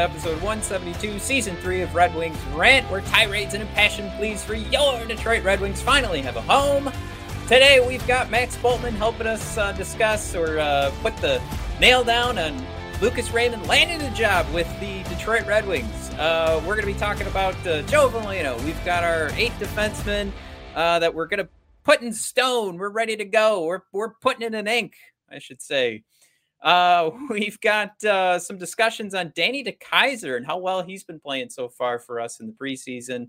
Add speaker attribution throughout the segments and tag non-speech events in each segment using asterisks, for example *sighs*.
Speaker 1: episode 172, season three of Red Wings Rant, where tirades and impassioned pleas for your Detroit Red Wings finally have a home. Today, we've got Max Bultman helping us uh, discuss or uh, put the nail down on Lucas Raymond landing the job with the Detroit Red Wings. Uh, we're going to be talking about uh, Joe Veleno. We've got our eighth defenseman uh, that we're going to put in stone. We're ready to go. We're, we're putting it in ink, I should say. Uh, *laughs* we've got some discussions on Danny DeKeyser and how well he's been playing so far for us in the preseason.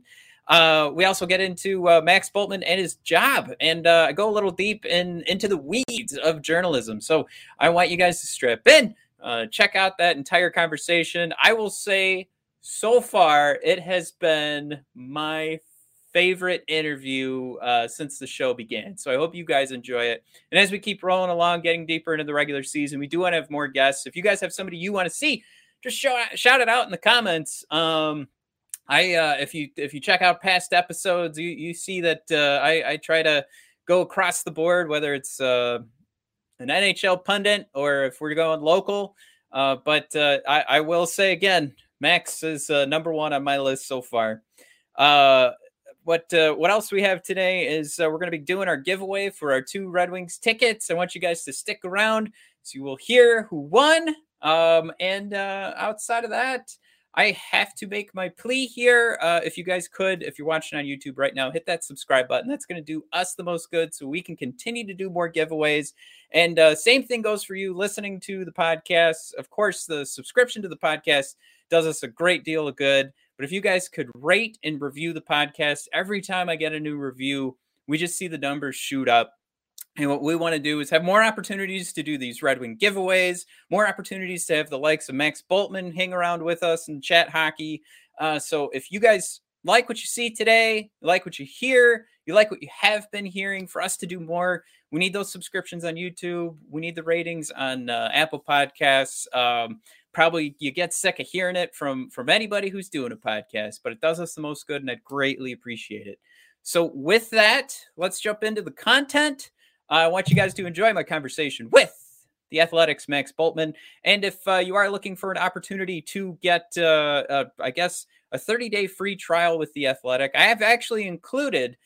Speaker 1: Uh, we also get into uh, Max Bultman and his job, and uh, go a little deep in into the weeds of journalism. So I want you guys to strap in, uh, check out that entire conversation. I will say, so far, it has been my favorite interview uh, since the show began. So I hope you guys enjoy it. And as we keep rolling along, getting deeper into the regular season, we do want to have more guests. If you guys have somebody you want to see, just show, shout it out in the comments. Um, I uh, if you if you check out past episodes, you you see that uh, I I try to go across the board, whether it's uh, an NHL pundit or if we're going local. Uh, but uh, I, I will say again, Max is uh, number one on my list so far. Uh, what uh, what else we have today is uh, we're going to be doing our giveaway for our two Red Wings tickets. I want you guys to stick around so you will hear who won. Um, and uh, outside of that, I have to make my plea here. Uh, if you guys could, if you're watching on YouTube right now, hit that subscribe button. That's going to do us the most good so we can continue to do more giveaways. And uh, same thing goes for you listening to the podcast. Of course, the subscription to the podcast does us a great deal of good. But if you guys could rate and review the podcast every time I get a new review, we just see the numbers shoot up. And what we want to do is have more opportunities to do these Red Wing giveaways, more opportunities to have the likes of Max Bultman hang around with us and chat hockey. Uh, so if you guys like what you see today, like what you hear, you like what you have been hearing, for us to do more, we need those subscriptions on YouTube. We need the ratings on uh, Apple Podcasts. Um, probably you get sick of hearing it from from anybody who's doing a podcast, but it does us the most good, and I'd greatly appreciate it. So with that, let's jump into the content. I want you guys to enjoy my conversation with the Athletic's Max Bultman. And if uh, you are looking for an opportunity to get, uh, uh, I guess, a 30 day free trial with the Athletic, I have actually included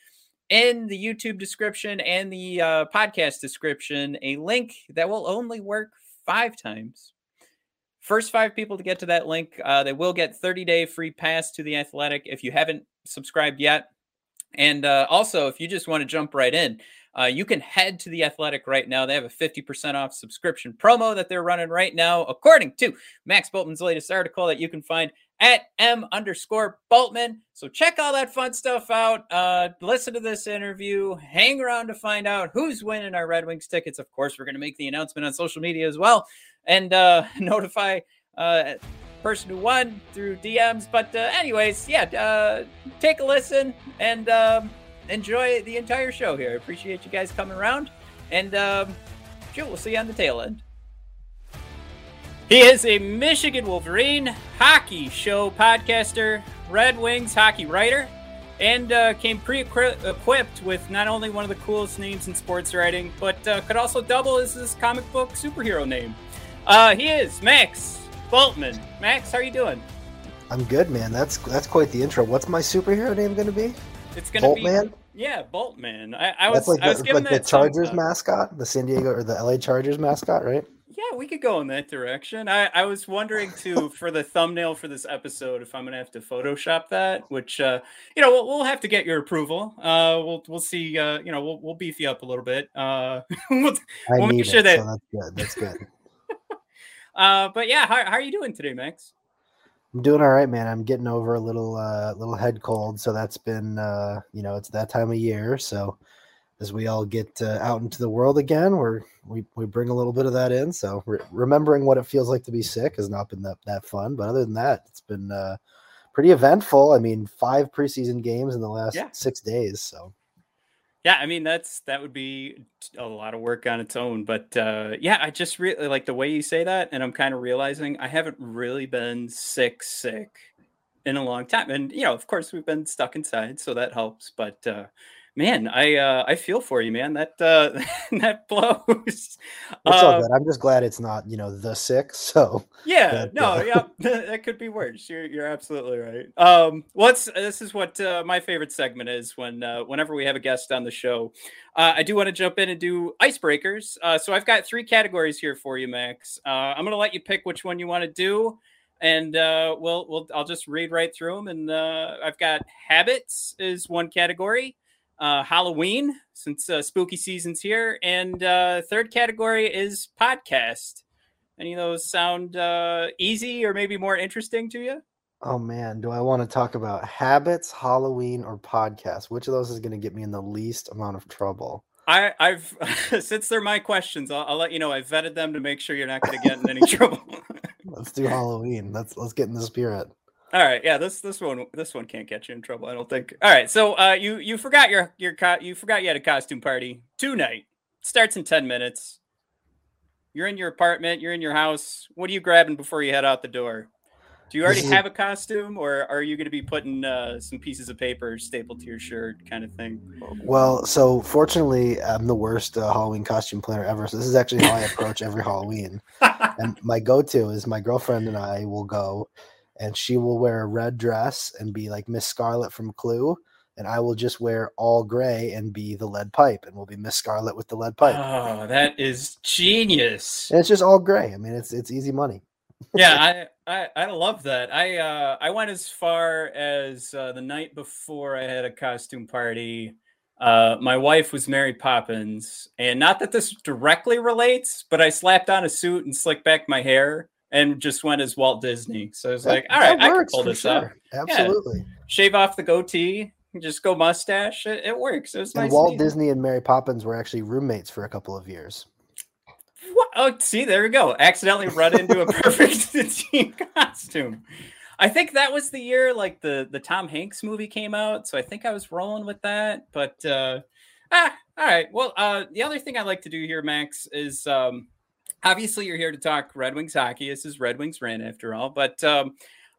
Speaker 1: in the YouTube description and the uh, podcast description a link that will only work five times. First five people to get to that link, uh, they will get 30 day free pass to the Athletic if you haven't subscribed yet. And uh, also, if you just want to jump right in, uh, you can head to the Athletic right now. They have a 50% off subscription promo that they're running right now, according to Max Bultman's latest article that you can find at M underscore Bultman. So check all that fun stuff out. Uh, listen to this interview. Hang around to find out who's winning our Red Wings tickets. Of course, we're going to make the announcement on social media as well and uh, *laughs* notify uh, person who won through DMs. But uh, anyways, yeah, uh, take a listen and. Um, enjoy the entire show here. I appreciate you guys coming around. And um, sure, we'll see you on the tail end. He is a Michigan Wolverine hockey show podcaster, Red Wings hockey writer, and uh, came pre-equipped with not only one of the coolest names in sports writing, but uh, could also double as his comic book superhero name. Uh, he is Max Bultman. Max, how are you doing?
Speaker 2: I'm good, man. That's that's quite the intro. What's my superhero name going to be?
Speaker 1: It's going to be
Speaker 2: Boltman.
Speaker 1: Yeah, Boltman. I, I was
Speaker 2: That's like
Speaker 1: I was
Speaker 2: the,
Speaker 1: giving
Speaker 2: like the
Speaker 1: that some
Speaker 2: Chargers
Speaker 1: thought.
Speaker 2: mascot, the San Diego or the LA Chargers mascot, right?
Speaker 1: Yeah, we could go in that direction. I, I was wondering too *laughs* for the thumbnail for this episode if I'm gonna have to Photoshop that, which uh, you know we'll, we'll have to get your approval. Uh, we'll we'll see. Uh, you know we'll we'll beef you up a little bit. Uh, *laughs* we'll,
Speaker 2: I
Speaker 1: We'll make sure
Speaker 2: it,
Speaker 1: that-
Speaker 2: so that's good. That's good. *laughs*
Speaker 1: uh, but yeah, how, how are you doing today, Max?
Speaker 2: I'm doing all right, man. I'm getting over a little uh little head cold, so that's been uh you know it's that time of year. So as we all get uh, out into the world again, we're we we bring a little bit of that in. So re- remembering what it feels like to be sick has not been that that fun, but other than that, it's been uh pretty eventful. I mean, five preseason games in the last
Speaker 1: Yeah.
Speaker 2: six days. So
Speaker 1: Yeah, I mean that's that would be a lot of work on its own, but uh, yeah, I just really like the way you say that, and I'm kind of realizing I haven't really been sick, sick in a long time, and you know, of course, we've been stuck inside, so that helps. But uh, man, I uh, I feel for you, man. That uh, *laughs* that blows.
Speaker 2: it's all
Speaker 1: Uh,
Speaker 2: good. I'm just glad it's not you know the sick. *laughs* So
Speaker 1: Yeah,
Speaker 2: But,
Speaker 1: no,
Speaker 2: uh,
Speaker 1: yeah, *laughs* that could be worse. You're you're absolutely right. Um, what's this is what uh, my favorite segment is when uh, whenever we have a guest on the show. Uh, I do want to jump in and do icebreakers. Uh, so I've got three categories here for you, Max. Uh, I'm gonna let you pick which one you want to do, and uh, we'll we'll I'll just read right through them. And uh, I've got habits is one category. Uh, Halloween, since uh, spooky season's here, and uh, third category is podcast. Any of those sound uh, easy or maybe more interesting to you?
Speaker 2: Oh man, do I want to talk about habits, Halloween, or podcast? Which of those is going to get me in the least amount of trouble?
Speaker 1: I, I've *laughs* since they're my questions, I'll, I'll let you know I vetted them to make sure you're not going to get in any *laughs* trouble.
Speaker 2: Let's do Halloween. Let's let's get in the spirit.
Speaker 1: All right, yeah this this one this one can't get you in trouble, I don't think. All right, so uh, you you forgot your your co- you forgot you had a costume party tonight. Starts in ten minutes. You're in your apartment. You're in your house. What are you grabbing before you head out the door? Do you already
Speaker 2: This is a-
Speaker 1: have a costume, or are you going to be putting uh, some pieces of paper stapled to your shirt, kind of thing?
Speaker 2: Well, so fortunately, I'm the worst uh, Halloween costume planner ever. So this is actually how I approach every Halloween. *laughs* And my go-to is my girlfriend and I will go, and she will wear a red dress and be like Miss Scarlet from Clue, and I will just wear all gray and be the lead pipe, and we'll be Miss Scarlet with the lead pipe.
Speaker 1: Oh, that is genius.
Speaker 2: And it's just all gray. I mean, it's it's easy money.
Speaker 1: yeah, *laughs* I, I I love that. I uh I went as far as uh, the night before I had a costume party. Uh, my wife was Mary Poppins, and not that this directly relates, but I slapped on a suit and slicked back my hair and just went as Walt Disney. So I was like, all right, I can pull this up.
Speaker 2: Absolutely.
Speaker 1: Shave off the goatee, just go mustache. It, it works. It was
Speaker 2: And
Speaker 1: nice.
Speaker 2: Walt. Disney and Mary Poppins were actually roommates for a couple of years.
Speaker 1: What? Oh, see, there we go. Accidentally run into a *laughs* perfect *laughs* team costume. I think that was the year like the the Tom Hanks movie came out, so I think I was rolling with that. But uh, ah, all right. Well, uh, the other thing I like to do here, Max, is um, obviously you're here to talk Red Wings hockey. This is Red Wings Rant after all, but um,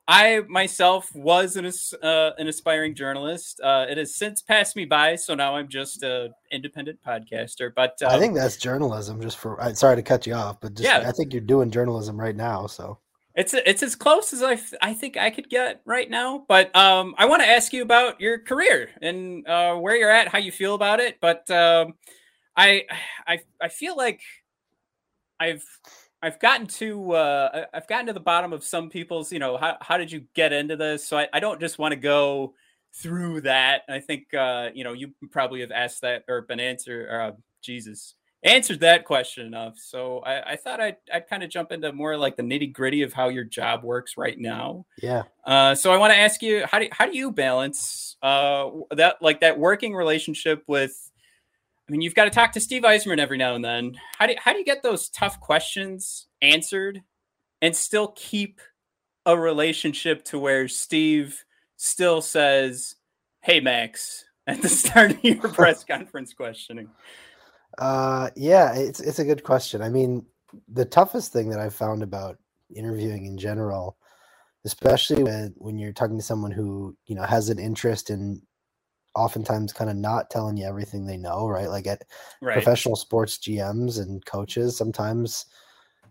Speaker 1: I myself was an uh, an aspiring journalist. Uh, it has since passed me by, so now I'm just an independent podcaster. But
Speaker 2: I
Speaker 1: um,
Speaker 2: think that's journalism. Just for I sorry to cut you off, but just
Speaker 1: Yeah.
Speaker 2: I think you're doing journalism right now. So
Speaker 1: It's it's as close as I, I think I could get right now. But um, I want to ask you about your career and uh, where you're at, how you feel about it. But um, I I I feel like I've I've gotten to uh, I've gotten to the bottom of some people's you know how how did you get into this? So I, I don't just want to go through that. I think uh, you know you probably have asked that or been answered. Uh, Jesus answered that question enough. So I, I thought I'd, I'd kind of jump into more like the nitty gritty of how your job works right now.
Speaker 2: yeah,
Speaker 1: Uh, so I want to ask you, how do, how do you balance uh, that, like that working relationship with, I mean, you've got to talk to Steve Yzerman every now and then. How do, how do you get those tough questions answered and still keep a relationship to where Steve still says, Hey, Max, *laughs* at the start of your press *laughs* conference questioning?
Speaker 2: uh, yeah, it's it's a good question. I mean, the toughest thing that I've found about interviewing in general, especially when when you're talking to someone who you know has an interest in oftentimes kind of not telling you everything they know, right? Like at
Speaker 1: Right.
Speaker 2: professional sports GMs and coaches, sometimes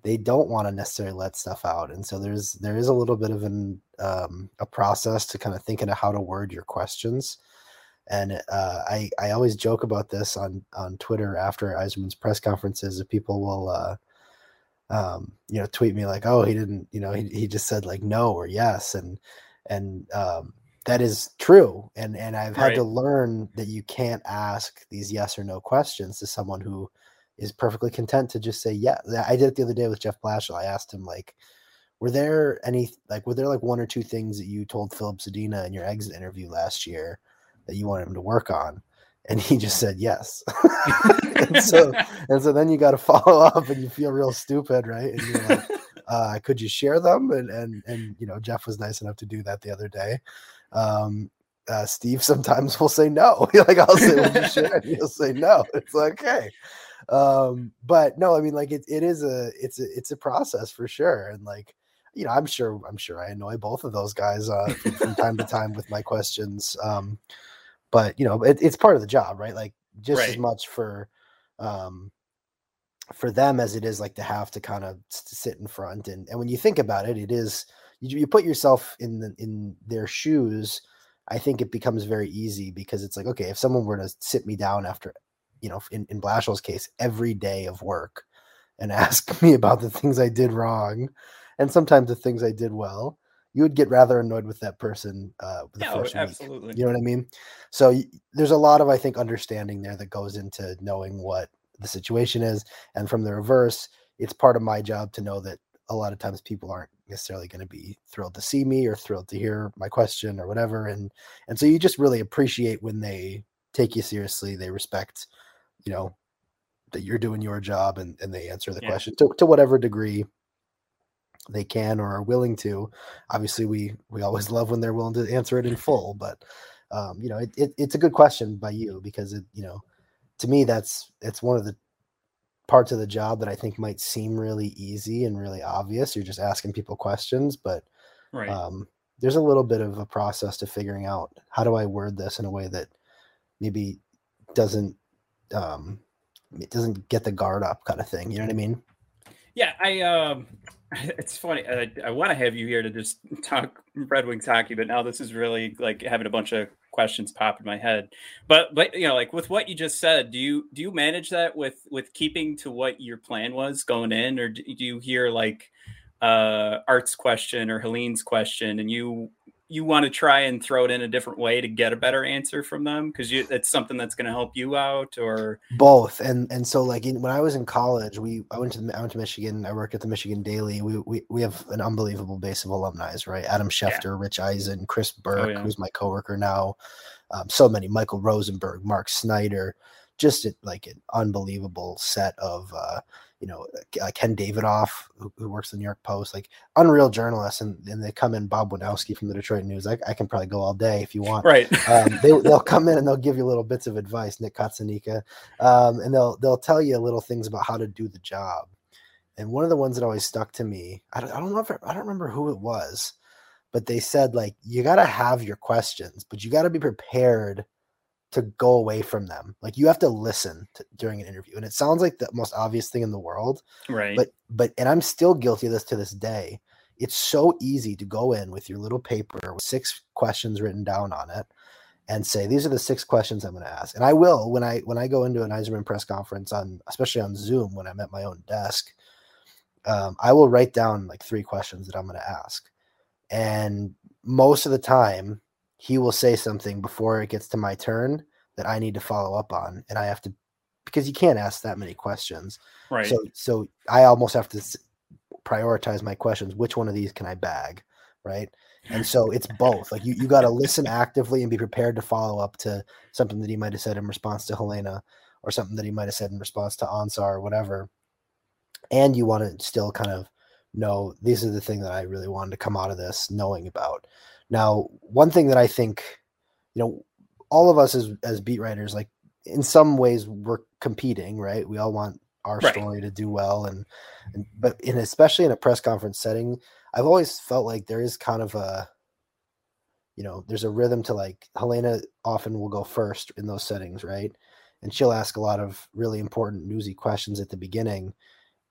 Speaker 2: they don't want to necessarily let stuff out, and so there's there is a little bit of an um, a process to kind of thinking of how to word your questions. And uh, I I always joke about this on on Twitter after Yzerman's press conferences. If people will, uh, um, you know, tweet me like, "Oh, he didn't," you know, he he just said like no or yes, and and um, that is true. And and I've had to learn that you can't ask these yes or no questions to someone who is perfectly content to just say yeah. I did it the other day with Jeff Blashill. I asked him like, were there any like were there like one or two things that you told Filip Zadina in your exit interview last year that you wanted him to work on? And he just said yes. *laughs* and so *laughs* and so then you got to *laughs* follow up and you feel real stupid, right? And you're like, uh, could you share them? And and and you know, Jeff was nice enough to do that the other day. Um, uh, Steve sometimes will say no. *laughs* like I'll say, "Would you share?" he'll say no. It's like, okay. Um, but no, I mean, like it, it is a it's a it's a process for sure. And like, you know, I'm sure I'm sure I annoy both of those guys uh, from, from time to time with my questions. Um, but you know, it, it's part of the job, right? Like just as much for um for them as it is like to have to kind of sit in front and and when you think about it it is you, you put yourself in the in their shoes i think it becomes very easy because it's like okay if someone were to sit me down after you know in, in blashill's case every day of work and *laughs* ask me about the things i did wrong and sometimes the things i did well you would get rather annoyed with that person uh the
Speaker 1: No,
Speaker 2: first week
Speaker 1: absolutely.
Speaker 2: you know what I mean? So y- there's a lot of I think understanding there that goes into knowing what the situation is, and from the reverse, it's part of my job to know that a lot of times people aren't necessarily going to be thrilled to see me or thrilled to hear my question or whatever, and and so you just really appreciate when they take you seriously, they respect, you know, that you're doing your job and and they answer the
Speaker 1: Yeah.
Speaker 2: question to to whatever degree they can or are willing to obviously we we always *laughs* love when they're willing to answer it in full but um, you know it, it, it's a good question by you because it you know to me that's it's one of the parts of the job that i think might seem really easy and really obvious you're just asking people questions but
Speaker 1: Right.
Speaker 2: um, there's a little bit of a process to figuring out how do i word this in a way that maybe doesn't um, it doesn't get the guard up kind of thing you know what i mean
Speaker 1: Yeah, I um *laughs* it's funny. I, I want to have you here to just talk Red Wings hockey, but now this is really like having a bunch of questions pop in my head. But but you know, like with what you just said, do you do you manage that with with keeping to what your plan was going in, or do you hear like uh Art's question or Helene's question, and you you want to try and throw it in a different way to get a better answer from them? Because you it's something that's going to help you out, or?
Speaker 2: Both and and so like in, when i was in college we i went to the, i went to michigan i worked at the michigan daily we we, we have an unbelievable base of alumni right? Adam schefter rich eisen chris burke
Speaker 1: yeah.
Speaker 2: who's my coworker now um, so many michael rosenberg mark snyder just a, like an unbelievable set of uh you know uh, ken davidoff who, who works the new york post like unreal journalists and, and they come in bob Wojnowski from the detroit news I, I can probably go all day if you want
Speaker 1: right?
Speaker 2: um, they, *laughs* they'll come in and they'll give you little bits of advice, Nick Cotsonika, um, and they'll they'll tell you little things about how to do the job. And one of the ones that always stuck to me, I don't, I don't know if it, I don't remember who it was, but they said like you got to have your questions, but you got to be prepared to go away from them. Like you have to listen to, during an interview, and it sounds like the most obvious thing in the world,
Speaker 1: right.
Speaker 2: but but and i'm still guilty of this to this day it's so easy to go in with your little paper with six questions written down on it and say these are the six questions i'm going to ask and i will when i when i go into an yzerman press conference on especially on zoom when i'm at my own desk um, i will write down like three questions that i'm going to ask and most of the time he will say something before it gets to my turn that i need to follow up on and i have to because you can't ask that many questions
Speaker 1: right.
Speaker 2: so so I almost have to prioritize my questions. Which one of these can I bag? Right. And so it's both. Like you, you got to listen *laughs* actively and be prepared to follow up to something that he might have said in response to Helena or something that he might have said in response to Ansar or whatever. And you want to still kind of know these are the thing that I really wanted to come out of this knowing about. Now, one thing that I think, you know, all of us as as beat writers, like in some ways we're competing, right? We all want our
Speaker 1: Right.
Speaker 2: story to do well and, and but in especially in a press conference setting, I've always felt like there is kind of a you know, there's a rhythm to like Helena often will go first in those settings, right? And she'll ask a lot of really important newsy questions at the beginning.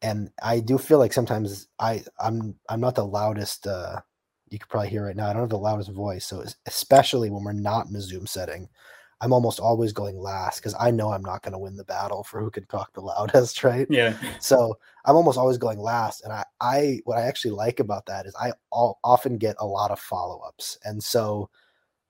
Speaker 2: And I do feel like sometimes I I'm I'm not the loudest uh you could probably hear right now. I don't have the loudest voice. So especially when we're not in a Zoom setting, I'm almost always going last because I know I'm not going to win the battle for who can talk the *laughs* loudest, right?
Speaker 1: Yeah.
Speaker 2: So I'm almost always going last, and I, I, what I actually like about that is I all, often get a lot of follow ups, and so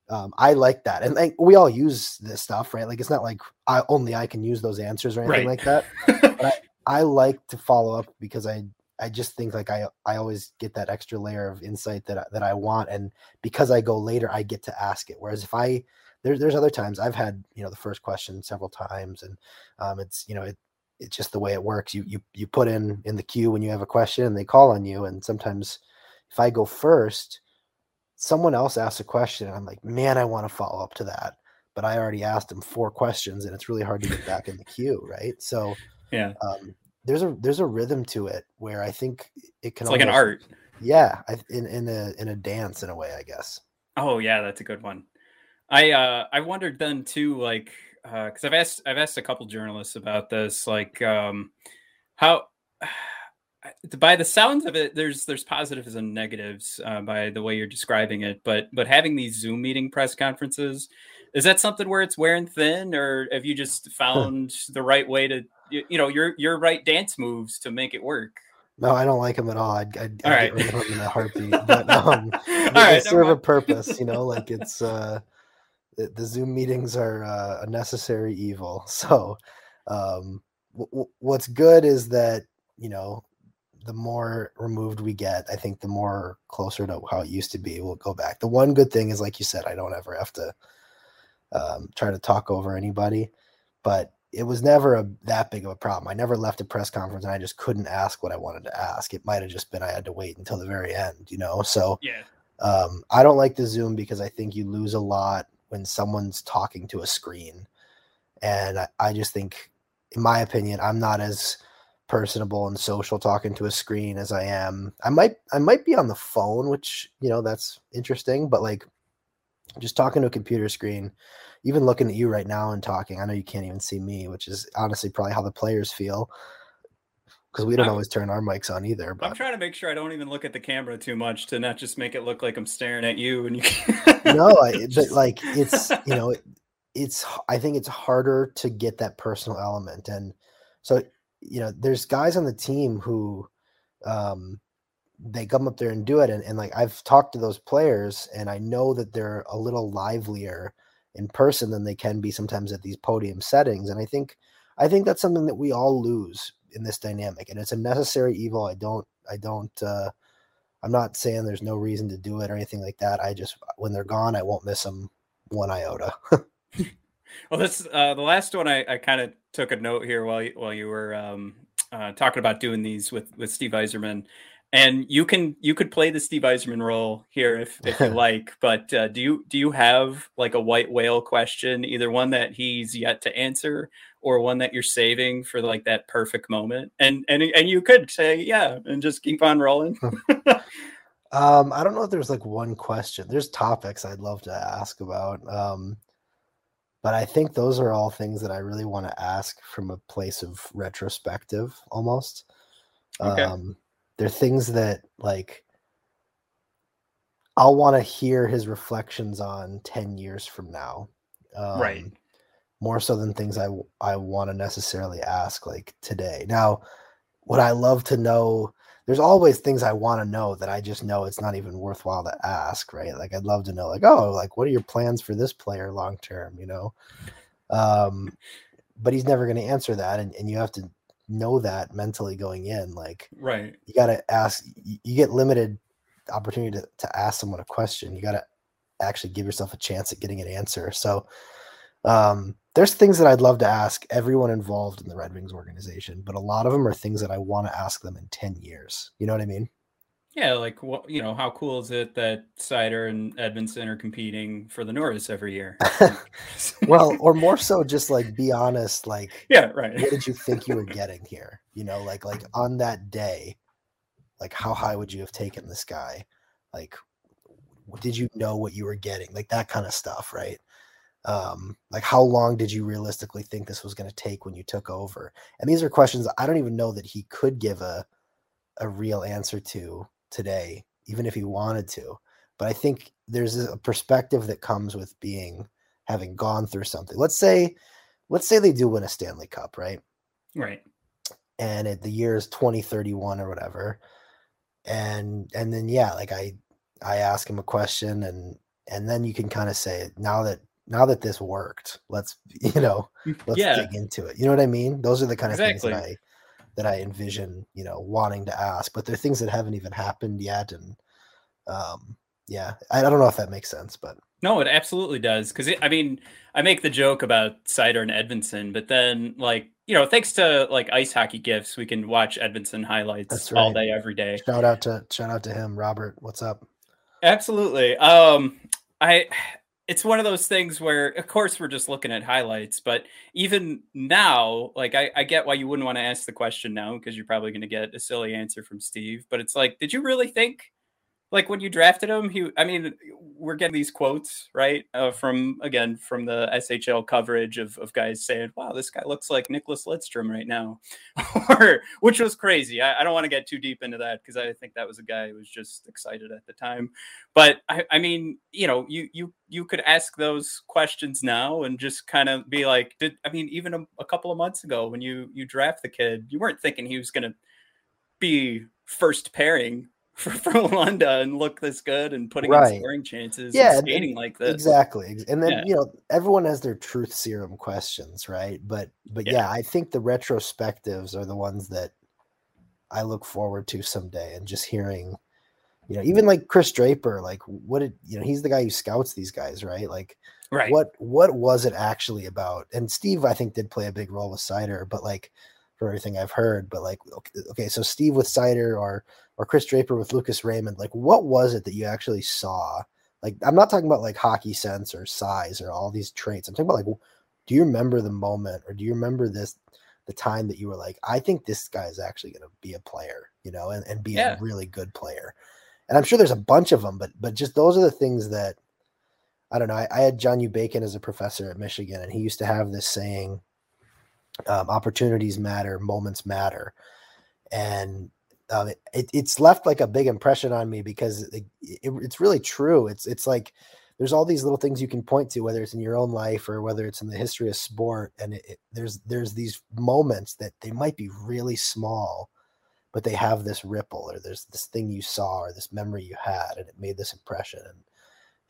Speaker 2: um, I like that. And like we all use this stuff, right? Like it's not like I only I can use those answers or anything
Speaker 1: Right.
Speaker 2: like that. *laughs* but I, I like to follow up because I I just think like I I always get that extra layer of insight that I, that I want, and because I go later, I get to ask it. Whereas if I there's there's other times I've had you know the first question several times, and um, it's you know it it's just the way it works. You you you put in in the queue when you have a question, and they call on you, and sometimes if I go first, someone else asks a question, and I'm like, man, I want to follow up to that. But I already asked them four questions, and it's really hard to get back in the *laughs* queue, right? So,
Speaker 1: Yeah.
Speaker 2: um, there's a there's a rhythm to it where I think it can
Speaker 1: It's like an art.
Speaker 2: Yeah, I, in in a in a dance in a way, I guess.
Speaker 1: Oh yeah, that's a good one. I uh I wondered then too, like because I've asked I've asked a couple journalists about this, like um how *sighs* by the sounds of it, there's there's positives and negatives uh, by the way you're describing it, but but having these Zoom meeting press conferences, is that something where it's wearing thin, or have you just *laughs* found the right way to you, you know your your right dance moves to make it work?
Speaker 2: No, I don't like them at all. I'd, I'd,
Speaker 1: All
Speaker 2: I'd
Speaker 1: right.
Speaker 2: get rid of them in a heartbeat. But *laughs* um, they, they
Speaker 1: right, never
Speaker 2: serve a purpose, you know. Like *laughs* it's uh, the, the Zoom meetings are uh, a necessary evil. *laughs* So, um, w- w- what's good is that you know, the more removed we get, I think the more closer to how it used to be. We'll go back. The one good thing is, like you said, I don't ever have to um, try to talk over anybody, but it was never a that big of a problem. I never left a press conference and I just couldn't ask what I wanted to ask. It might have just been I had to wait until the very end, you know. So
Speaker 1: Yeah.
Speaker 2: um, I don't like the Zoom because I think you lose a lot when someone's talking to a screen, and I, I just think, in my opinion, I'm not as personable and social talking to a screen as I am. I might I might be on the phone, which you know that's interesting, but like just talking to a computer screen, even looking at you right now and talking, I know you can't even see me, which is honestly probably how the players feel because we don't
Speaker 1: I'm-
Speaker 2: always turn our mics on either. But I'm
Speaker 1: trying to make sure I don't even look at the camera too much to not just make it look like I'm staring at you and you.
Speaker 2: no, I, *laughs* but like it's *laughs* you know it, it's I think it's harder to get that personal element, and so you know there's guys on the team who um they come up there and do it, and, and like I've talked to those players, and I know that they're a little livelier in person than they can be sometimes at these podium settings, and I think I think that's something that we all lose in this dynamic, and it's a necessary evil. I don't I don't. uh I'm not saying there's no reason to do it or anything like that. I just when they're gone, I won't miss them one iota. *laughs*
Speaker 1: Well, this uh, the last one. I, I kind of took a note here while you, while you were um, uh, talking about doing these with with Steve Yzerman, and you can you could play the Steve Yzerman role here if if you *laughs* like. But uh, do you do you have like a white whale question, either one that he's yet to answer or one that you're saving for like that perfect moment? And and and you could say yeah, and just keep on rolling. *laughs*
Speaker 2: um, I don't know if there's like one question. There's topics I'd love to ask about. Um, but I think those are all things that I really want to ask from a place of retrospective almost.
Speaker 1: Okay.
Speaker 2: Um, they're things that like I'll want to hear his reflections on 10 years from now. Um,
Speaker 1: Right.
Speaker 2: More so than things I I want to necessarily ask like today. Now, what I love to know? There's always things I want to know that I just know it's not even worthwhile to ask, right? Like I'd love to know, like, oh, like what are your plans for this player long term, you know? Um, but he's never going to answer that, and, and you have to know that mentally going in. Like
Speaker 1: right.
Speaker 2: you got to ask. You, get limited opportunity to, to ask someone a question. You got to actually give yourself a chance at getting an answer. So um, there's things that I'd love to ask everyone involved in the Red Wings organization, but a lot of them are things that I want to ask them in 10 years. You know what I mean?
Speaker 1: Yeah, like what you know, how cool is it that Seider and Edvinsson are competing for the Norris every year? *laughs*
Speaker 2: well, or more so just like be honest, like
Speaker 1: yeah, right.
Speaker 2: what did you think you were getting here? You know, like like on that day, like how high would you have taken this guy? Like did you know what you were getting? Like that kind of stuff, right? Um, like how long did you realistically think this was going to take when you took over? And these are questions I don't even know that he could give a a real answer to today, even if he wanted to. But I think there's a perspective that comes with being having gone through something. Let's say, let's say they do win a Stanley Cup, right?
Speaker 1: Right.
Speaker 2: And it, the year is 2031 or whatever. And and then yeah, like I I ask him a question and and then you can kind of say now that now that this worked, let's *laughs* you know, mm, let's yeah. dig into it. You know what I mean? Those are the kind of exactly. things that I that I envision, you know, wanting to ask, but they're things that haven't even happened yet. And um, yeah, I, I don't know if that makes sense, but
Speaker 1: no, it absolutely does. Because I mean, I make the joke about Seider and Edvinsson, but then like you know, thanks to like ice hockey gifts, we can watch Edvinsson highlights right. all day, every day.
Speaker 2: Shout out to shout out to him, Robert. What's up?
Speaker 1: Absolutely. Um, I it's one of those things where of course we're just looking at highlights but even now like i, I get why you wouldn't want to ask the question now because you're probably going to get a silly answer from steve but it's like did you really think like when you drafted him, he I mean, we're getting these quotes, right? Uh, from again from the SHL coverage of, of guys saying, Wow, this guy looks like Nicklas Lidstrom right now. *laughs* or which was crazy. I, I don't want to get too deep into that because I think that was a guy who was just excited at the time. But I, I mean, you know, you you you could ask those questions now and just kind of be like, did I mean, even a, a couple of months ago when you you draft the kid, you weren't thinking he was gonna be first pairing for, *laughs* for and look this good and putting right. in scoring chances yeah, and skating and, like this.
Speaker 2: Exactly. And then, yeah. you know, everyone has their truth serum questions, right? But but yeah. yeah, I think the retrospectives are the ones that I look forward to someday and just hearing, you know, even like Chris Draper, like what did you know, he's the guy who scouts these guys, right? Like
Speaker 1: right.
Speaker 2: what what was it actually about? And Steve, I think, did play a big role with Seider, but like for everything I've heard, but like okay, okay so Steve with Seider or or Chris Draper with Lucas Raymond, like what was it that you actually saw? Like I'm not talking about like hockey sense or size or all these traits. I'm talking about like do you remember the moment or do you remember this the time that you were like, I think this guy is actually going to be a player, you know, and, and be yeah. a really good player. And I'm sure there's a bunch of them, but but just those are the things that I don't know. I, I had John U. Bacon as a professor at Michigan, and he used to have this saying, um, "Opportunities matter, moments matter," and um, it, it's left like a big impression on me because it, it, it's really true. It's it's like there's all these little things you can point to, whether it's in your own life or whether it's in the history of sport, and there's there's these moments that they might be really small, but they have this ripple, or there's this thing you saw, or this memory you had, and it made this impression, and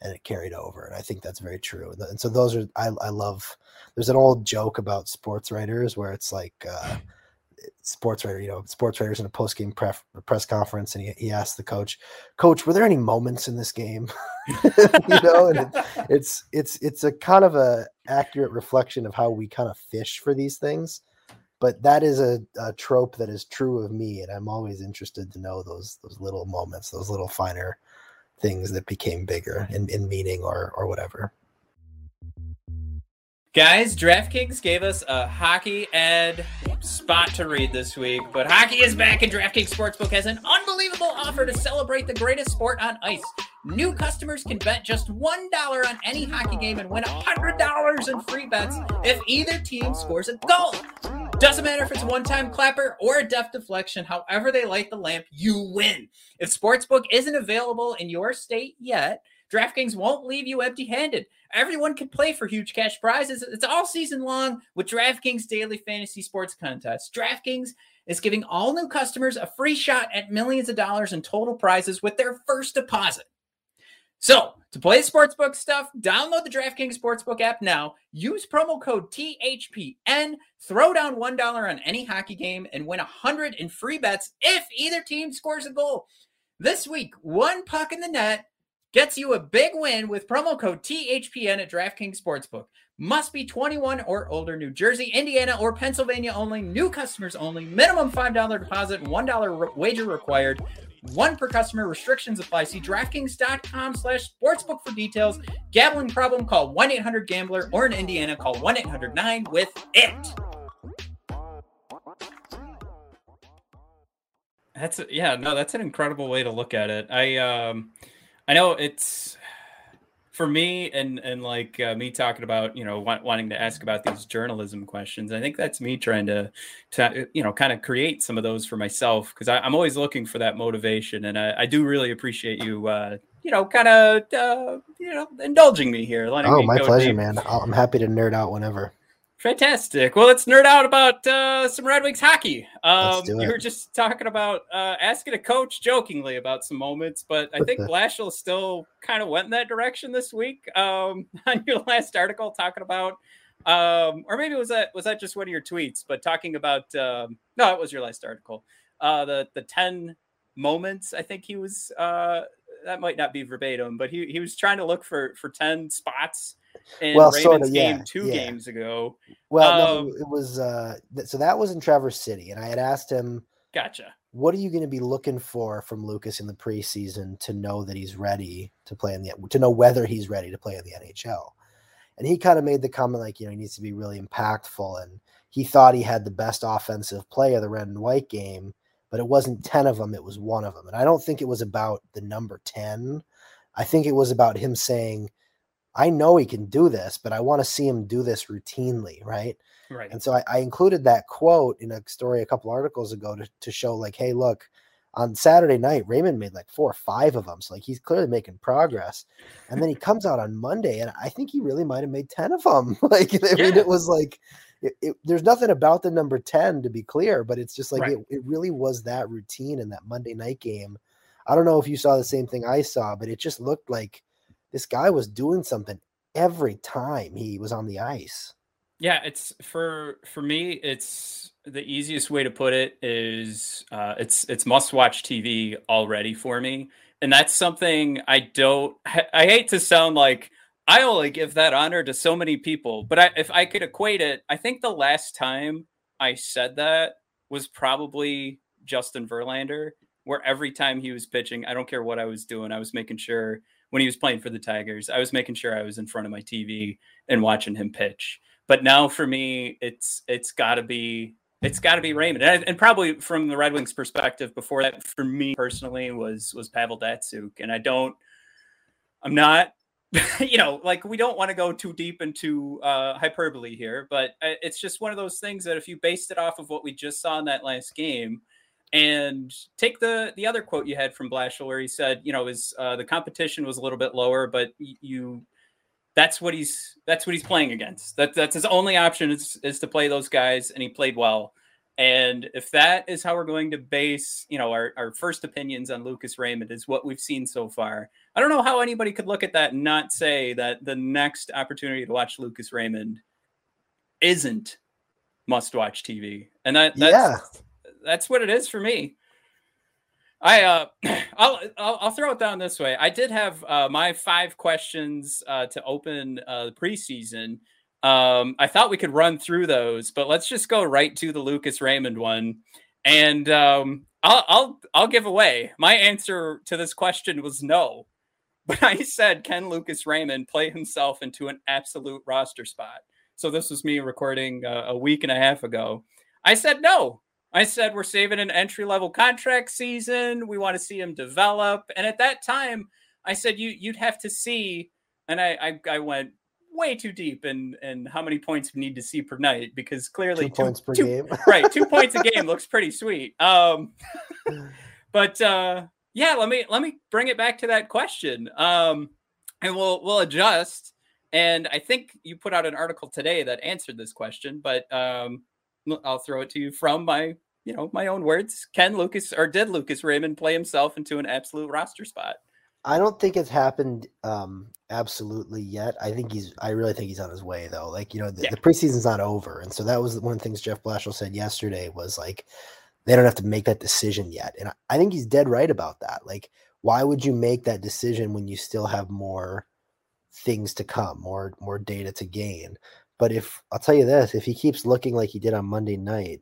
Speaker 2: and it carried over. And I think that's very true. And so those are I I love. There's an old joke about sports writers where it's like. Uh, sports writer, you know, sports writers in a post game press press conference, and he, he asked the coach, "Coach, were there any moments in this game?" *laughs* you know, and it, *laughs* it's it's it's a kind of a accurate reflection of how we kind of fish for these things. But that is a, a trope that is true of me, and I'm always interested to know those those little moments, those little finer things that became bigger in, in meaning or or whatever.
Speaker 1: Guys, DraftKings gave us a hockey ed spot to read this week, but hockey is back and DraftKings Sportsbook has an unbelievable offer to celebrate the greatest sport on ice. New customers can bet just $1 on any hockey game and win $100 in free bets if either team scores a goal. Doesn't matter if it's a one time clapper or a deft deflection, however they light the lamp, you win. If Sportsbook isn't available in your state yet, DraftKings won't leave you empty handed. Everyone can play for huge cash prizes. It's all season long with DraftKings Daily Fantasy Sports Contest. DraftKings is giving all new customers a free shot at millions of dollars in total prizes with their first deposit. So, to play sportsbook stuff, download the DraftKings Sportsbook app now. Use promo code THPN. Throw down $1 on any hockey game and win 100 in free bets if either team scores a goal. This week, one puck in the net gets you a big win with promo code THPN at DraftKings Sportsbook. Must be 21 or older, New Jersey, Indiana, or Pennsylvania only. New customers only. Minimum $5 deposit, $1 re- wager required. One per customer. Restrictions apply. See DraftKings.com slash sportsbook for details. Gambling problem, call 1-800-GAMBLER or in Indiana, call 1-800-9-WITH-IT. That's yeah, no, that's an incredible way to look at it. I um I know it's for me and and like uh, me talking about you know want, wanting to ask about these journalism questions i think that's me trying to to you know kind of create some of those for myself because i'm always looking for that motivation and i, I do really appreciate you uh you know kind of uh you know indulging me here
Speaker 2: oh my pleasure deep. man i'm happy to nerd out whenever
Speaker 1: Fantastic. Well, let's nerd out about uh, some Red Wings hockey. Um, you were just talking about uh, asking a coach jokingly about some moments, but I think *laughs* Blashill still kind of went in that direction this week um, *laughs* on your last article, talking about, um, or maybe was that was that just one of your tweets? But talking about um, no, it was your last article. Uh, the the ten moments. I think he was. Uh, that might not be verbatim, but he he was trying to look for for ten spots in well, Raymond's sort of, yeah, game two yeah. games ago.
Speaker 2: Well, um, no, it was uh, so that was in Traverse City, and I had asked him,
Speaker 1: "Gotcha,
Speaker 2: what are you going to be looking for from Lucas in the preseason to know that he's ready to play in the to know whether he's ready to play in the NHL?" And he kind of made the comment like, you know, he needs to be really impactful, and he thought he had the best offensive play of the red and white game, but it wasn't ten of them; it was one of them, and I don't think it was about the number ten. I think it was about him saying I know he can do this, but I want to see him do this routinely, right?
Speaker 1: Right.
Speaker 2: And so I, I, included that quote in a story a couple articles ago to, to show, like, hey, look, on Saturday night, Raymond made like four or five of them. So like he's clearly making progress. And then he comes out on Monday, and I think he really might have made 10 of them. *laughs* like, I yeah. mean, it was like it, it, there's nothing about the number 10 to be clear, but it's just like right. it, it really was that routine in that Monday night game. I don't know if you saw the same thing I saw, but it just looked like this guy was doing something every time he was on the ice.
Speaker 1: Yeah, it's for for me. It's the easiest way to put it is uh, it's it's must watch TV already for me, and that's something I don't. I hate to sound like I only give that honor to so many people, but I, if I could equate it, I think the last time I said that was probably Justin Verlander, where every time he was pitching, I don't care what I was doing, I was making sure when he was playing for the Tigers, I was making sure I was in front of my TV and watching him pitch. But now for me, it's it's got to be it's got to be Raymond, and, and, probably from the Red Wings perspective. Before that, for me personally, was was Pavel Datsyuk, and I don't, I'm not, *laughs* you know, like we don't want to go too deep into uh, hyperbole here, but uh, it's just one of those things that if you based it off of what we just saw in that last game, and take the the other quote you had from Blashill, where he said, you know, is uh, the competition was a little bit lower, but you that's what he's that's what he's playing against. That that's his only option is is to play those guys, and he played well. And if that is how we're going to base, you know, our, our first opinions on Lucas Raymond is what we've seen so far. I don't know how anybody could look at that and not say that the next opportunity to watch Lucas Raymond isn't must watch TV. And that that's yeah that's what it is for me. I uh, *clears throat* I'll, I'll, I'll throw it down this way. I did have uh, my five questions uh, to open uh, the preseason. Um, I thought we could run through those, but let's just go right to the Lucas Raymond one. And um, I'll I'll I'll give away my answer to this question was no, *laughs* but I said can Lucas Raymond play himself into an absolute roster spot? So this was me recording uh, a week and a half ago. I said no. I said we're saving an entry level contract season. We want to see him develop. And at that time, I said you you'd have to see, and I I, I went way too deep in in how many points we need to see per night because clearly
Speaker 2: two, two points per two, game, *laughs*
Speaker 1: right? Two points a game *laughs* looks pretty sweet. Um, *laughs* but uh, yeah, let me let me bring it back to that question. Um, and we'll we'll adjust. And I think you put out an article today that answered this question, but um, I'll throw it to you from my you know, my own words. Can Lucas or did Lucas Raymond play himself into an absolute roster spot?
Speaker 2: I don't think it's happened um, absolutely yet. I think he's. I really think he's on his way though. Like you know, the, yeah. the preseason's not over, and so that was one of the things Jeff Blashill said yesterday was like they don't have to make that decision yet, and I, I think he's dead right about that. Like, why would you make that decision when you still have more things to come, more more data to gain? But if I'll tell you this, if he keeps looking like he did on Monday night,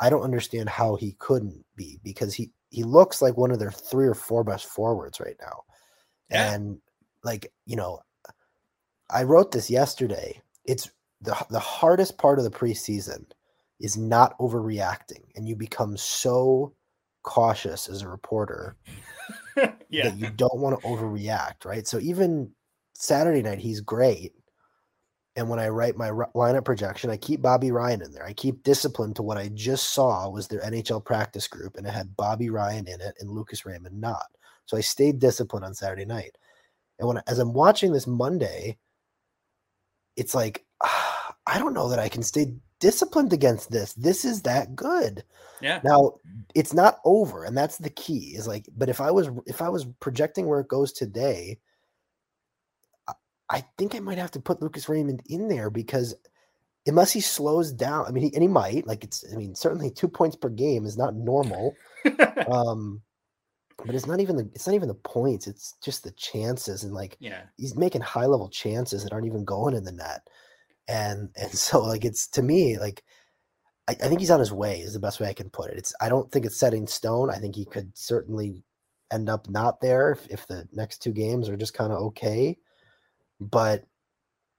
Speaker 2: I don't understand how he couldn't be because he he looks like one of their three or four best forwards right now. Yeah. And like, you know, I wrote this yesterday. It's the the hardest part of the preseason is not overreacting and you become so cautious as a reporter *laughs*
Speaker 1: yeah.
Speaker 2: that you don't want to overreact, right? So even Saturday night, he's great. And when I write my lineup projection, I keep Bobby Ryan in there. I keep discipline to what I just saw was their NHL practice group, and it had Bobby Ryan in it and Lucas Raymond not. So I stayed disciplined on Saturday night. And when as I'm watching this Monday, it's like ah, *sighs* I don't know that I can stay disciplined against this. This is that good.
Speaker 1: Yeah.
Speaker 2: Now it's not over, and that's the key. Is like, but if I was if I was projecting where it goes today, I, think I might have to put Lucas Raymond in there because unless he slows down, I mean, he, and he might. Like it's, I mean, certainly two points per game is not normal. *laughs* um, but it's not even the it's not even the points. It's just the chances and like
Speaker 1: yeah,
Speaker 2: he's making high level chances that aren't even going in the net and *laughs* and so like it's to me like I, I, think he's on his way is the best way I can put it. It's I don't think it's set in stone. I think he could certainly end up not there if, if the next two games are just kind of okay. But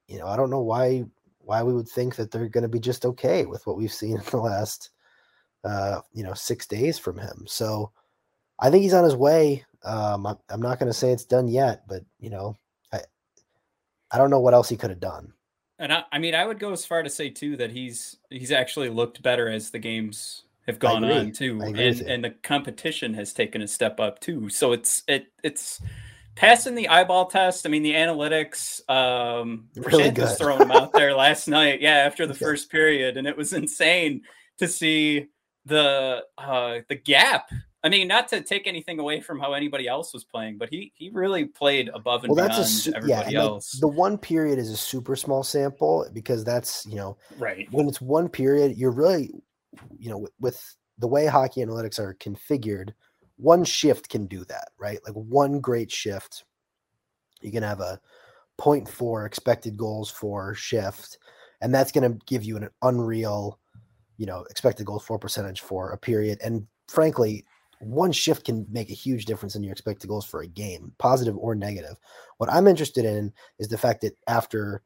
Speaker 2: you know, I don't know why why we would think that they're going to be just okay with what we've seen *laughs* in the last uh, you know six days from him. So I think he's on his way. Um, I'm, I'm not going to say it's done yet, but you know, I I don't know what else he could have done.
Speaker 1: And I, I, mean, I would go as far to say too that he's he's actually looked better as the games have gone on too, and and the competition has taken a step up too. So it's it it's passing the eyeball test. I mean, the analytics. Um, *laughs* really was throwing them out there last *laughs* night. Yeah, after the okay. first period, and it was insane to see the uh the gap I mean, not to take anything away from how anybody else was playing, but he he really played above and well, beyond that's a, everybody yeah, else.
Speaker 2: The, the one period is a super small sample because that's you know
Speaker 1: right
Speaker 2: when it's one period, you're really you know with, with the way hockey analytics are configured, one shift can do that, right? Like one great shift, you can have a 0.4 expected goals for shift, and that's going to give you an unreal, you know, expected goals for percentage for a period. And frankly, one shift can make a huge difference in your expected goals for a game, positive or negative. What I'm interested in is the fact that after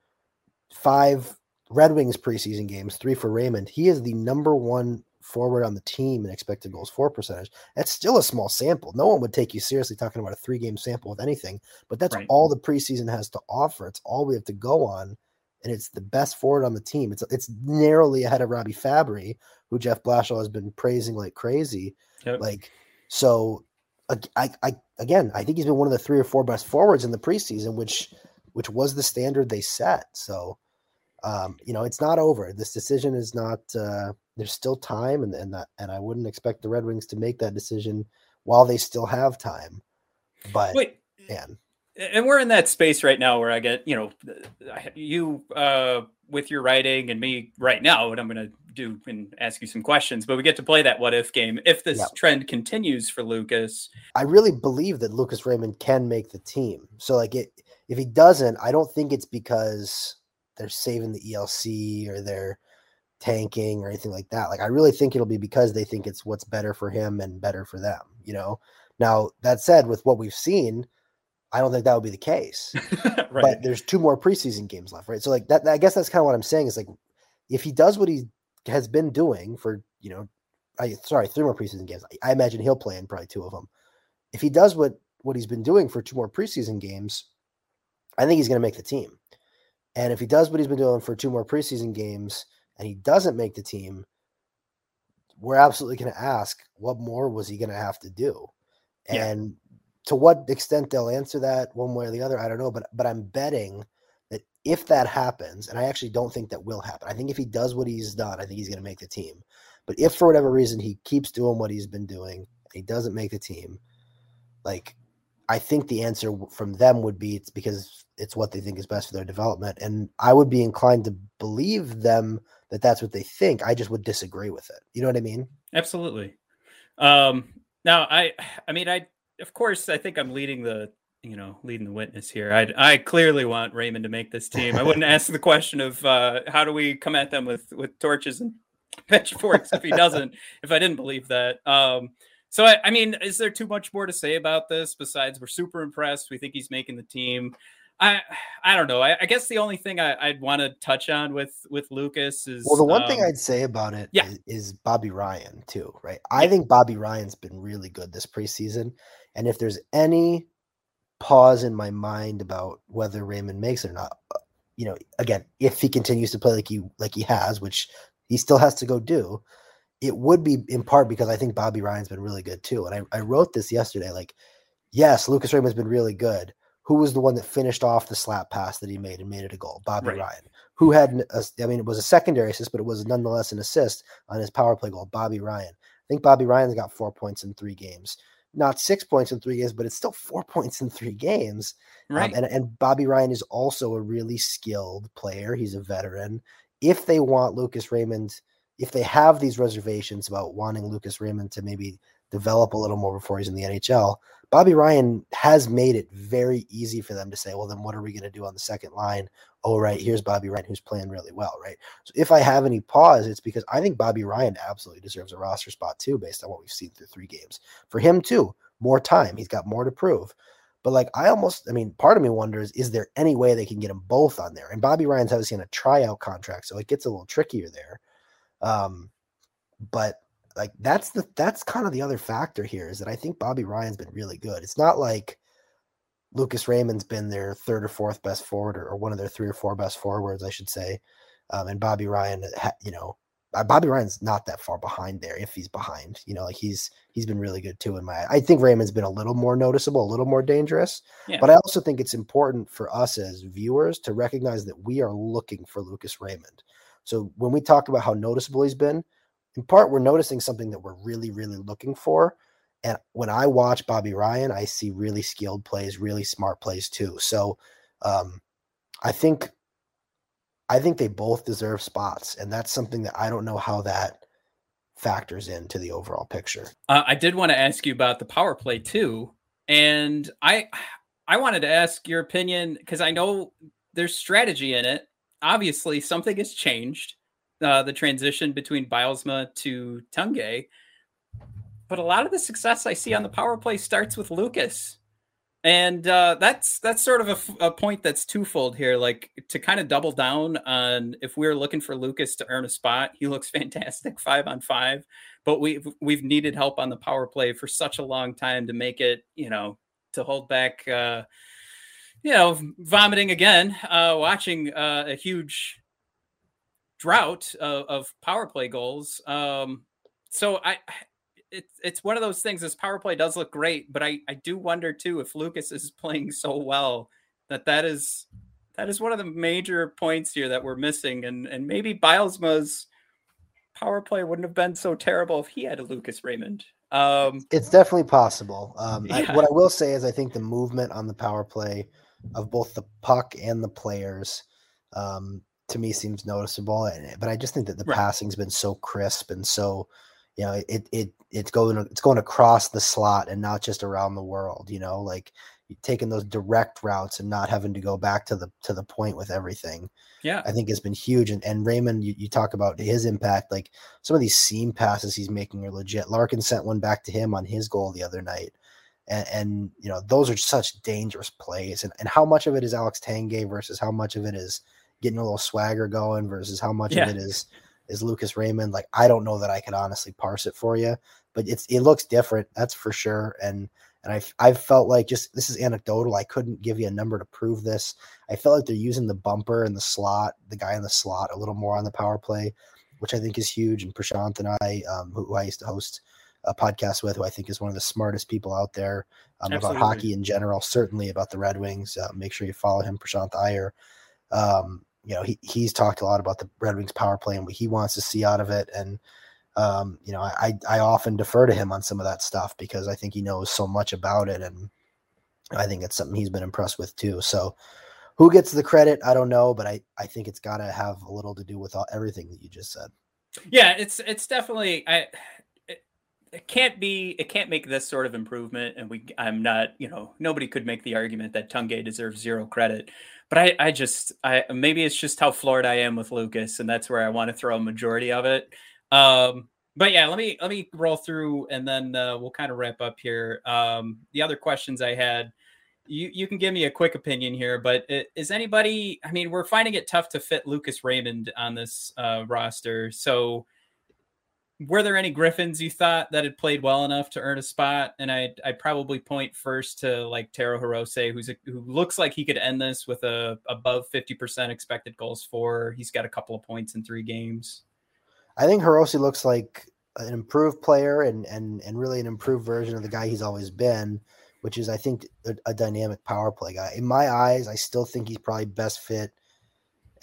Speaker 2: five Red Wings preseason games, three for Raymond, he is the number one forward on the team and expected goals for percentage. That's still a small sample. No one would take you seriously talking about a three game sample with anything, but that's right. all the preseason has to offer. It's all we have to go on. And it's the best forward on the team. It's it's narrowly ahead of Robby Fabbri, who Jeff Blashill has been praising like crazy. Yep. Like so, I, I, again, I think he's been one of the three or four best forwards in the preseason, which which was the standard they set. So, um, you know, it's not over. This decision is not. Uh, there's still time, and and that, and I wouldn't expect the Red Wings to make that decision while they still have time. But
Speaker 1: wait,
Speaker 2: man,
Speaker 1: and we're in that space right now where I get you know, you uh, with your writing and me right now, what I'm going to do and ask you some questions, but we get to play that what if game if this yep. trend continues for Lucas.
Speaker 2: I really believe that Lucas Raymond can make the team. So like it if he doesn't, I don't think it's because they're saving the ELC or they're tanking or anything like that. Like I really think it'll be because they think it's what's better for him and better for them, you know. Now, that said, with what we've seen, I don't think that would be the case. *laughs* right. But there's two more preseason games left, right? So like that I guess that's kind of what I'm saying is like if he does what he has been doing for you know, I sorry, three more preseason games. I, I imagine he'll play in probably two of them. If he does what what he's been doing for two more preseason games, I think he's going to make the team. And if he does what he's been doing for two more preseason games and he doesn't make the team, we're absolutely going to ask what more was he going to have to do? Yeah. And to what extent they'll answer that one way or the other, I don't know. But but I'm betting that if that happens, and I actually don't think that will happen, I think if he does what he's done, I think he's going to make the team. But if for whatever reason he keeps doing what he's been doing, he doesn't make the team, like I think the answer from them would be it's because it's what they think is best for their development, and I would be inclined to believe them that that's what they think. I just would disagree with it. You know what I mean?
Speaker 1: Absolutely. Um, now, I, I mean, I of course I think I'm leading the you know, leading the witness here. I I clearly want Raymond to make this team. I wouldn't *laughs* ask the question of uh, how do we come at them with with torches and *laughs* pitchforks if he doesn't. if I didn't believe that. Um, so I, I, mean, is there too much more to say about this besides we're super impressed? We think he's making the team. I I don't know. I, I guess the only thing I, would want to touch on with with Lucas is
Speaker 2: well, the one um, thing I'd say about it yeah. is, is, Bobby Ryan too, right? I yeah. think Bobby Ryan's been really good this preseason, and if there's any pause in my mind about whether Raymond makes it or not, uh, you know, again, if he continues to play like he like he has, which he still has to go do, it would be in part because I think Bobby Ryan's been really good too. And I, I wrote this yesterday, like, yes, Lucas Raymond's been really good who was the one that finished off the slap pass that he made and made it a goal? Bobby right. Ryan. Who had, a, I mean, it was a secondary assist, but it was nonetheless an assist on his power play goal, Bobby Ryan. I think Bobby Ryan's got four points in three games. Not six points in three games, but it's still four *laughs* points in three games. Um, right. Um, and, and Bobby Ryan is also a really skilled player. He's a veteran. If they want Lucas Raymond, if they have these reservations about wanting Lucas Raymond to maybe develop a little more before he's in the NHL, Bobby Ryan has made it very easy for them to say, well, then what are we going to do on the second line? Oh, right, here's Bobby Ryan who's playing really well, right? So if I have any pause, it's because I think Bobby Ryan absolutely deserves a roster spot too, based on what we've seen through three games. For him too, more time. He's got more to prove. But like I almost, I mean, part of me wonders, is there any way they can get them both on there? And Bobby Ryan's obviously in a tryout contract, so it gets a little trickier there. Um, but like that's the that's kind of the other factor here is that I think Bobby Ryan's been really good. It's not like Lucas Raymond's been their third or fourth best forward or, or one of their three or four best forwards, I should say. Um, and Bobby Ryan, you know, uh, Bobby Ryan's not that far behind there if he's behind. You know, like he's he's been really good too in my I think Raymond's been a little more noticeable, a little more dangerous. Yeah. But I also think it's important for us as viewers to recognize that we are looking for Lucas Raymond. So when we talk about how noticeable he's been, in part we're noticing something that we're really really looking for and when i watch bobby ryan i see really skilled plays really smart plays too. So um, i think i think they both deserve spots and that's something that i don't know how that factors into the overall picture.
Speaker 1: Uh, i did want to ask you about the power play too and i i wanted to ask your opinion because i know there's strategy in it. Obviously something has changed uh, the transition between Bylsma to Tanguay. But a lot of the success I see on the power play starts with Lucas. And uh, that's that's sort of a, a, point that's twofold here. Like to kind of double down on if we're looking for Lucas to earn a spot, he looks *laughs* fantastic five on five. But we've we've needed help on the power play for such a long time to make it, you know, to hold back, uh, you know, vomiting again, uh, watching uh, a huge drought of, of power play goals. Um, so I, it's it's one of those things. This power play does look great, but I I do wonder too if Lucas is playing so well that that is that is one of the major points here that we're missing, and and maybe Bylsma's power play wouldn't have been so terrible if he had a Lucas Raymond. Um,
Speaker 2: it's definitely possible. Um, yeah. I, what I will say is, I think the movement on the power play of both the puck and the players um, to me seems noticeable. Eh, but I just think that the right. passing's been so crisp and so, you know, it it it's going it's going across the slot and not just around the world. You know, like taking those direct routes and not having to go back to the to the point with everything.
Speaker 1: Yeah,
Speaker 2: I think has been huge. And and Raymond, you, you talk about his impact. Like some of these seam passes he's making are legit. Larkin sent one back to him on his goal the other night. And, and, you know those are such dangerous plays and, and how much of it is alex tanguay versus how much of it is getting a little swagger going versus how much yeah. of it is is Lucas Raymond. Like I don't know that I could honestly parse it for you, but it's it looks different, that's for sure. And and I I felt like just this is anecdotal. I couldn't give you a number to prove this. I felt like they're using the bumper and the slot, the guy in the slot, a little more on the power play, which I think is huge. And Prashant and I, um, who, who I used to host a podcast with, who I think is one of the smartest people out there um, about hockey in general, certainly about the Red Wings. Uh, make sure you follow him, Prashant Iyer. Um, you know, he, he's talked a lot about the Red Wings power play and what he wants to see out of it. And, um, you know, I, I often defer to him on some of that stuff because I think he knows so much about it. And I think it's something he's been impressed with too. So who gets the credit? I don't know, but I, I think it's got to have a little to do with all, everything that you just said.
Speaker 1: Yeah, it's, it's definitely, I, it can't be it can't make this sort of improvement and we i'm not you know nobody could make the argument that Tanguay deserves zero credit but I, I just, I maybe it's just how floored I am with Lucas, and that's where I want to throw a majority of it. Um, but yeah, let me let me roll through, and then uh, we'll kind of wrap up here. Um, the other questions I had you you can give me a quick opinion here, but is anybody? I mean, we're finding it tough to fit Lucas Raymond on this uh, roster. So, were there any Griffins you thought that had played well enough to earn a spot? And I I probably point first to like Taro Hirose, who's a, who looks like he could end this with a above fifty percent expected goals for. He's got a couple of points in three games.
Speaker 2: I think Hirose looks like an improved player and and and really an improved version of the guy he's always been which is I think a, a, dynamic power play guy. In my eyes, I still think he's probably best fit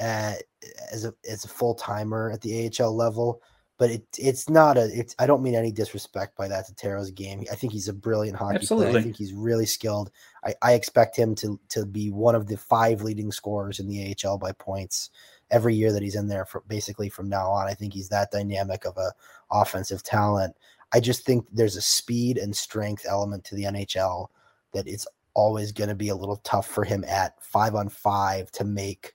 Speaker 2: at, as a as a full timer at the AHL level. But it it's not a it's I don't mean any disrespect by that to Taro's game. I think he's a brilliant hockey Absolutely. player. I think he's really skilled. I, I expect him to to be one of the five leading scorers in the AHL by points every year that he's in there for basically from now on. I think he's that dynamic of a offensive talent. I just think there's a speed and strength element to the NHL that it's always going to be a little tough for him at five on five to make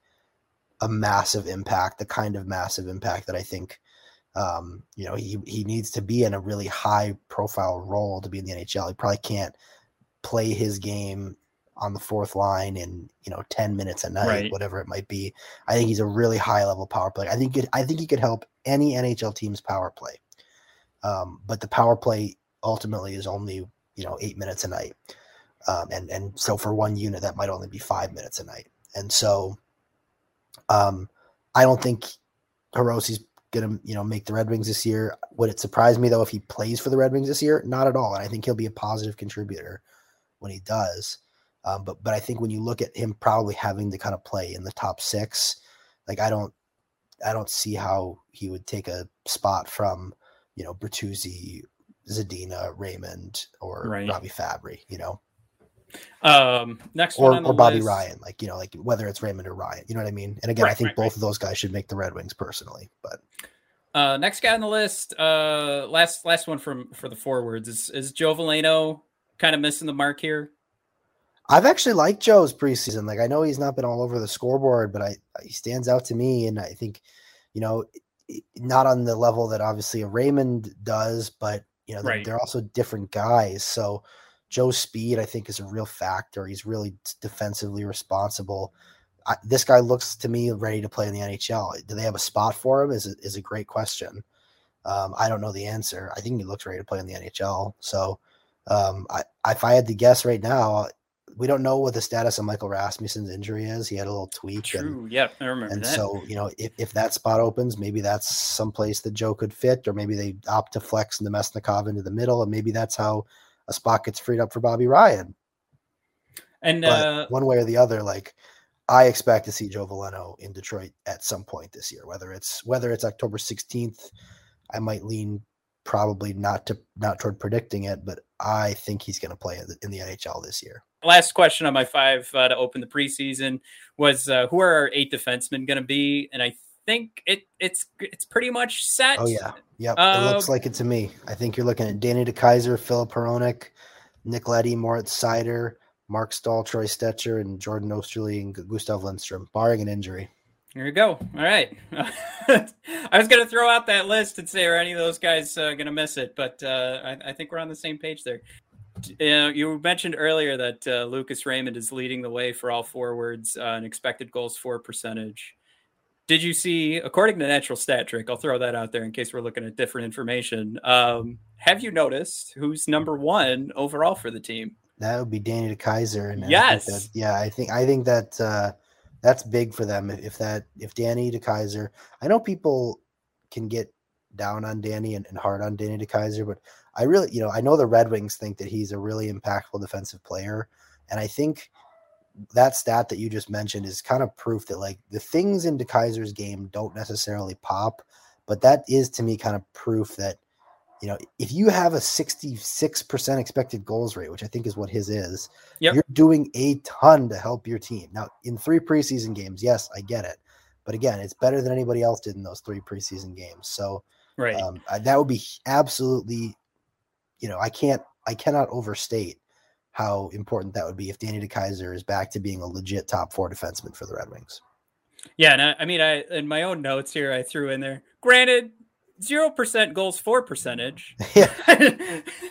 Speaker 2: a massive impact, the kind of massive impact that I think um, you know he he needs to be in a really high profile role to be in the NHL. He probably can't play his game on the fourth line in you know 10 minutes a night right. whatever it might be i think he's a really high level power player i think it, i think he could help any nhl team's power play um, but the power play ultimately is only you know eight minutes a night, um, and and so for one unit that might only be five minutes a night. And so, um, I don't think Hirose's gonna you know make the Red Wings this year. Would it surprise me though if he plays for the Red Wings this year? Not at all. And I think he'll be a positive contributor when he does. Um, but but I think when you look at him probably having to kind of play in the top six, like I don't I don't see how he would take a spot from you know, Bertuzzi, Zadina, Raymond, or right. Robby Fabbri, you know.
Speaker 1: Um, next
Speaker 2: or,
Speaker 1: one
Speaker 2: or Bobby list. Ryan, like you know, like whether it's Raymond or Ryan, you know what I mean. And again, right, I think right, both of those guys should make the Red Wings personally. But
Speaker 1: uh, next guy on the list, uh, last last one from for the forwards is is Joe Veleno kind of missing the mark here.
Speaker 2: I've actually liked Joe's preseason. Like I know he's not been all over the scoreboard, but I he stands out to me, and I think you know not on the level that obviously a Raymond does, but you know, right. they're, they're, also different guys. So Joe's speed, I think, is a real factor. He's really defensively responsible. I, this guy looks to me ready to play in the NHL. Do they have a spot for him? Is is a great question. Um, I don't know the answer. I think he looks ready to play in the NHL. So, um, I, if I had to guess right now, we don't know what the status of Michael Rasmussen's injury is. He had a little tweak.
Speaker 1: True. And, yeah, I remember.
Speaker 2: And
Speaker 1: that.
Speaker 2: so, you know, if, if that spot opens, maybe that's someplace that Joe could fit, or maybe they opt to flex Namestnikov into the middle, and maybe that's how a spot gets freed up for Bobby Ryan.
Speaker 1: And uh,
Speaker 2: one way or the other, like I expect to see Joe Veleno in Detroit at some point this year. Whether it's whether it's October 16th, I might lean probably not to not toward predicting it, but I think he's going to play in the NHL this year.
Speaker 1: Last question on my five uh, to open the preseason was uh, who are our eight defensemen going to be? And I think it it's it's pretty much set.
Speaker 2: Oh yeah, yep. Uh, it looks like it to me. I think you're looking at Danny DeKeyser, Filip Hronek, Nick Leddy, Moritz Seider, Marc Staal, Troy Stecher, and Jordan Oesterle and Gustav Lindstrom, barring an injury.
Speaker 1: Here we go. All right. *laughs* I was going to throw out that list and say, are any of those guys uh, going to miss it? But uh, I, I, think we're on the same page there. Uh, you mentioned earlier that uh, Lucas Raymond is leading the way for all forwards uh, expected goals for percentage. Did you see, according to Natural Stat Trick, I'll throw that out there in case we're looking at different information. Um, have you noticed who's number one overall for the team?
Speaker 2: That would be Danny DeKeyser.
Speaker 1: And yes.
Speaker 2: I that, yeah, I think I think that uh, that's big for them. If that if Danny DeKeyser, I know people can get down on Danny and, and hard on Danny DeKeyser, but I really, you know, I know the Red Wings think that he's a really impactful defensive player, and I think that stat that you just mentioned is kind of proof that like the things in DeKeyser's game don't necessarily pop, but that is to me kind of proof that you know, if you have a 66% expected goals rate, which I think is what his is, yep. you're doing a ton to help your team. Now, in three preseason games, yes, I get it. But again, it's better than anybody else did in those three preseason games. So,
Speaker 1: right.
Speaker 2: Um, that would be absolutely, you know, I can't, I cannot overstate how important that would be if Danny DeKeyser is back to being a legit top four defenseman for the Red Wings.
Speaker 1: Yeah. And I, I mean, I, in my own notes here, I threw in there, granted, zero percent goals for percentage. *laughs* *laughs* Yeah,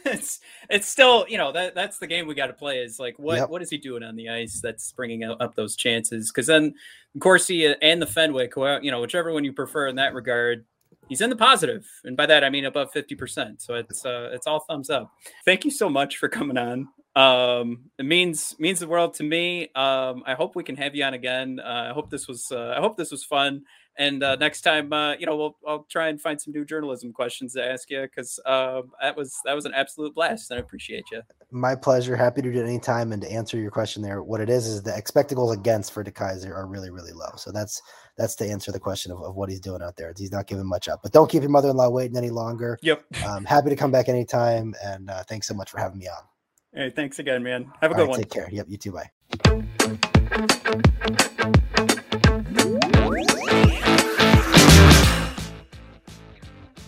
Speaker 1: it's it's still you know that that's the game we got to play. Is like what yep. what is he doing on the ice that's bringing up those chances? Because then Corsi and the Fenwick, you know, whichever one you prefer in that regard, he's in the positive, and by that I mean above fifty percent. So it's uh, it's all thumbs up. Thank you so much for coming on. Um, it means means the world to me. Um, I hope we can have you on again. Uh, I hope this was uh, I hope this was fun. And uh, next time, uh, you know, we'll I'll try and find some new journalism questions to ask you because uh, that was that was an absolute blast, and I appreciate you.
Speaker 2: My pleasure. Happy to do it anytime. And to answer your question, there, what it is is the expected goals against for DeKeyser are really really low. So that's that's to answer the question of, of what he's doing out there. He's not giving much up. But don't keep your mother-in-law waiting any longer.
Speaker 1: Yep.
Speaker 2: Um, happy to come back anytime, and uh, thanks so much for having me on.
Speaker 1: Hey, thanks again, man. Have a All good right, one.
Speaker 2: Take care. Yep. You too. Bye.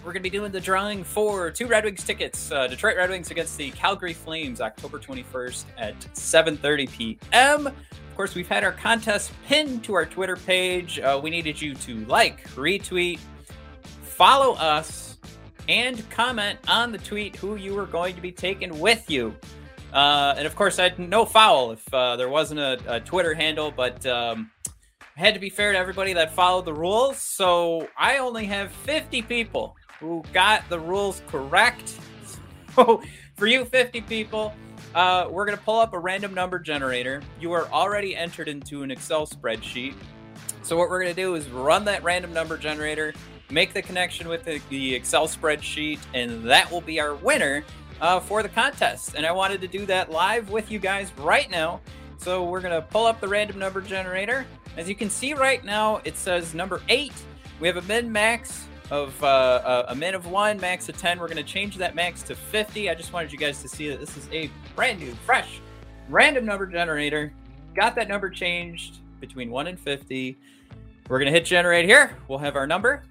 Speaker 1: we're going to be doing the drawing for two Red Wings tickets. Uh, Detroit Red Wings against the Calgary Flames, October 21st at 7:30 p.m. Of course, we've had our contest pinned to our Twitter page. Uh, we needed you to like, retweet, follow us, and comment on the tweet who you were going to be taking with you. Uh, and of course, I had no foul if uh, there wasn't a, a, Twitter handle, but um, had to be fair to everybody that followed the rules. So I only have 50 people who got the rules correct. *laughs* So for you 50 people, uh, we're going to pull up a random number generator. You are already entered into an Excel spreadsheet. So what we're going to do is run that random number generator, make the connection with the, the Excel spreadsheet, and that will be our winner uh, for the contest. And I wanted to do that live with you guys right now. So we're going to pull up the random number generator. As you can see right now, it says number eight. We have a min max of uh, a min of one, max of 10. We're going to change that max to 50. I just wanted you guys to see that this is a brand new, fresh, random number generator. Got that number changed between 1 and 50. We're going to hit generate here. We'll have our number.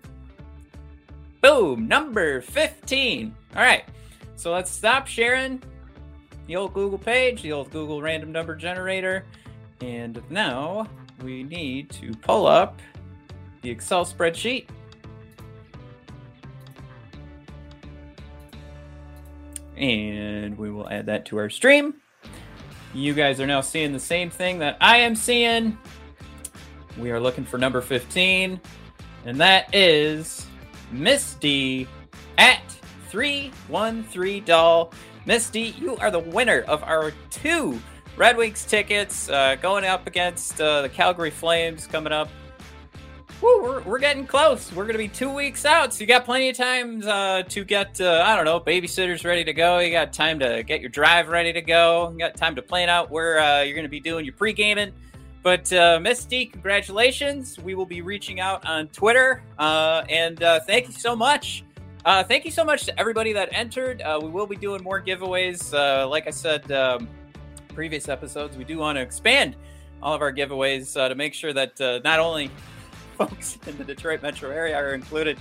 Speaker 1: Boom, number 15. All right, so let's stop sharing the old Google page, the old Google random number generator. And now we need to pull up the Excel spreadsheet and we will add that to our stream. You guys are now seeing the same thing that I am seeing. We are looking for number 15, and that is Misty at 313 Doll. Misty, you are the winner of our two Red Wings tickets uh, going up against uh, the Calgary Flames coming up Woo, we're, we're getting close. We're going to be two weeks out. So you got plenty of time uh, to get, uh, I don't know, babysitters ready to go. You got time to get your drive ready to go. You got time to plan out where uh, you're going to be doing your pre gaming. But uh, Misty, congratulations. We will be reaching out on Twitter. Uh, and uh, thank you so much. Uh, thank you so much to everybody that entered. Uh, we will be doing more giveaways. Uh, like I said, um, previous episodes, we do want to expand all of our giveaways uh, to make sure that uh, not only *laughs* folks in the Detroit metro area are included.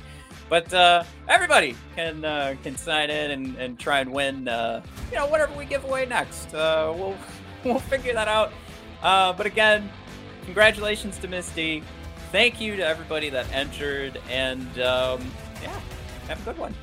Speaker 1: But uh, everybody can can sign in and, and try and win. You know, whatever we give away next, we'll *laughs* we'll figure that out. But again, congratulations to Misty. Thank you to everybody that entered, and um, yeah, have a good one.